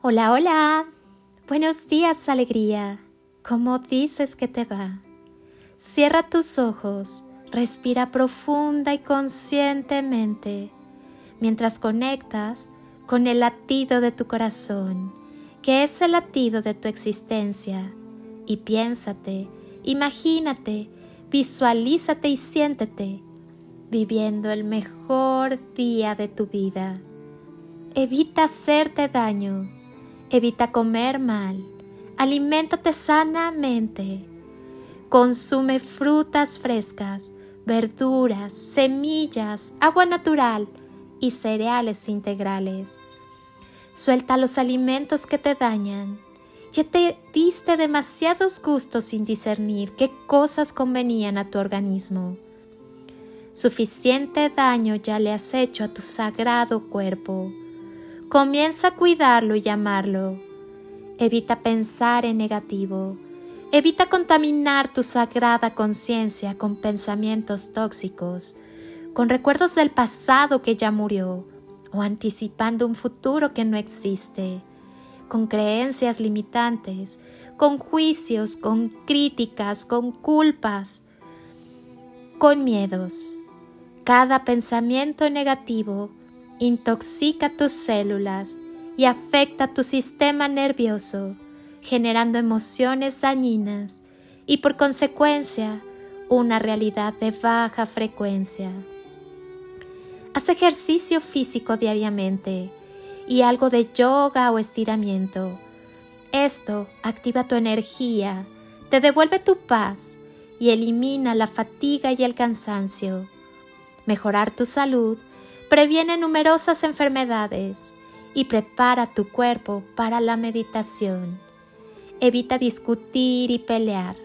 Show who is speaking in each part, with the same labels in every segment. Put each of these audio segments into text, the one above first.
Speaker 1: Hola, hola. Buenos días, alegría. ¿Cómo dices que te va? Cierra tus ojos, respira profunda y conscientemente mientras conectas con el latido de tu corazón, que es el latido de tu existencia, y piénsate, imagínate, visualízate y siéntete viviendo el mejor día de tu vida. Evita hacerte daño, evita comer mal, aliméntate sanamente, consume frutas frescas, verduras, semillas, agua natural y cereales integrales. Suelta los alimentos que te dañan. Ya te diste demasiados gustos sin discernir qué cosas convenían a tu organismo. Suficiente daño ya le has hecho a tu sagrado cuerpo. Comienza a cuidarlo y llamarlo. Evita pensar en negativo. Evita contaminar tu sagrada conciencia con pensamientos tóxicos, con recuerdos del pasado que ya murió o anticipando un futuro que no existe, con creencias limitantes, con juicios, con críticas, con culpas, con miedos. Cada pensamiento negativo intoxica tus células y afecta tu sistema nervioso, generando emociones dañinas y por consecuencia una realidad de baja frecuencia. Haz ejercicio físico diariamente y algo de yoga o estiramiento. Esto activa tu energía, te devuelve tu paz y elimina la fatiga y el cansancio mejorar tu salud, previene numerosas enfermedades y prepara tu cuerpo para la meditación. Evita discutir y pelear.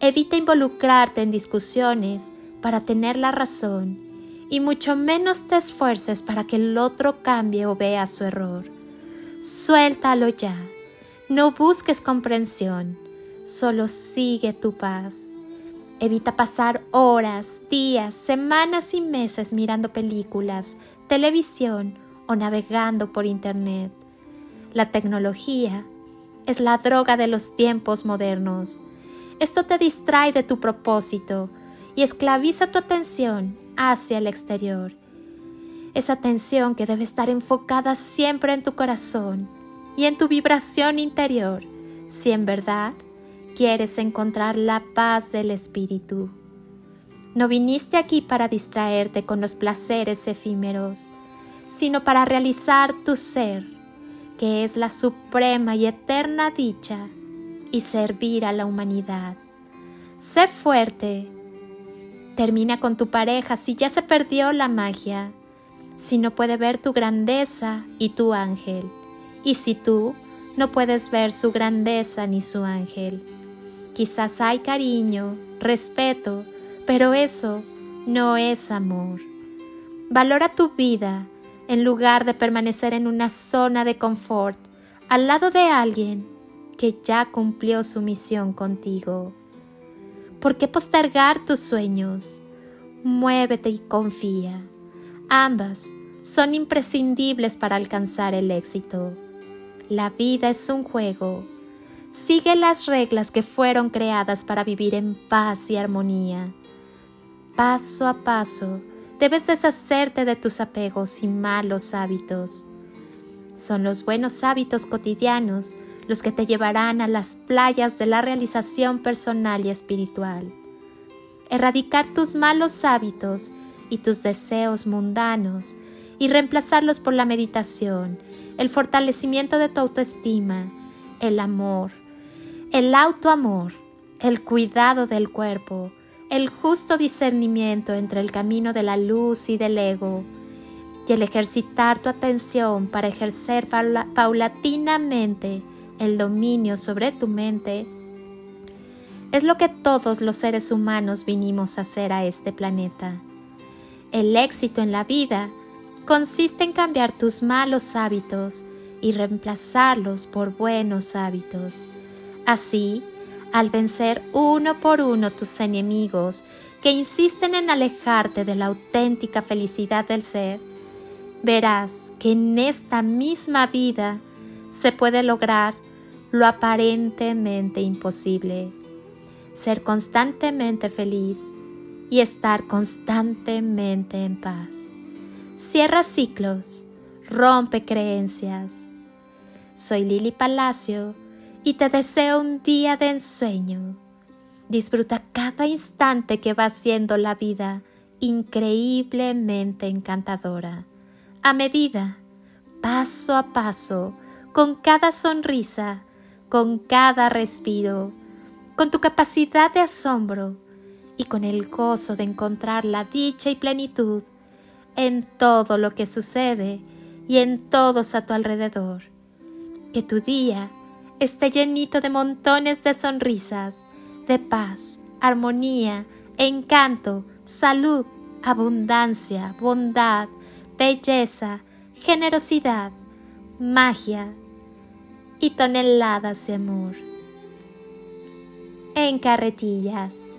Speaker 1: Evita involucrarte en discusiones para tener la razón y mucho menos te esfuerces para que el otro cambie o vea su error. Suéltalo ya. No busques comprensión, solo sigue tu paz. Evita pasar horas, días, semanas y meses mirando películas, televisión o navegando por Internet. La tecnología es la droga de los tiempos modernos. Esto te distrae de tu propósito y esclaviza tu atención hacia el exterior. Esa atención que debe estar enfocada siempre en tu corazón y en tu vibración interior, si en verdad quieres encontrar la paz del espíritu. No viniste aquí para distraerte con los placeres efímeros, sino para realizar tu ser, que es la suprema y eterna dicha, y servir a la humanidad. Sé fuerte. Termina con tu pareja si ya se perdió la magia, si no puede ver tu grandeza y tu ángel, y si tú no puedes ver su grandeza ni su ángel. Quizás hay cariño, respeto, pero eso no es amor. Valora tu vida en lugar de permanecer en una zona de confort al lado de alguien que ya cumplió su misión contigo. ¿Por qué postergar tus sueños? Muévete y confía. Ambas son imprescindibles para alcanzar el éxito. La vida es un juego Sigue las reglas que fueron creadas para vivir en paz y armonía. Paso a paso, debes deshacerte de tus apegos y malos hábitos. Son los buenos hábitos cotidianos los que te llevarán a las playas de la realización personal y espiritual. Erradicar tus malos hábitos y tus deseos mundanos y reemplazarlos por la meditación, el fortalecimiento de tu autoestima, el amor, el autoamor, el cuidado del cuerpo, el justo discernimiento entre el camino de la luz y del ego, y el ejercitar tu atención para ejercer paulatinamente el dominio sobre tu mente, es lo que todos los seres humanos vinimos a hacer a este planeta. El éxito en la vida consiste en cambiar tus malos hábitos y reemplazarlos por buenos hábitos. Así, al vencer uno por uno tus enemigos que insisten en alejarte de la auténtica felicidad del ser, verás que en esta misma vida se puede lograr lo aparentemente imposible. Ser constantemente feliz y estar constantemente en paz. Cierra ciclos, rompe creencias. Soy Lili Palacio y te deseo un día de ensueño. Disfruta cada instante que va siendo la vida increíblemente encantadora. A medida, paso a paso, con cada sonrisa, con cada respiro, con tu capacidad de asombro y con el gozo de encontrar la dicha y plenitud en todo lo que sucede y en todos a tu alrededor. Que tu día esté llenito de montones de sonrisas, de paz, armonía, encanto, salud, abundancia, bondad, belleza, generosidad, magia y toneladas de amor. En carretillas.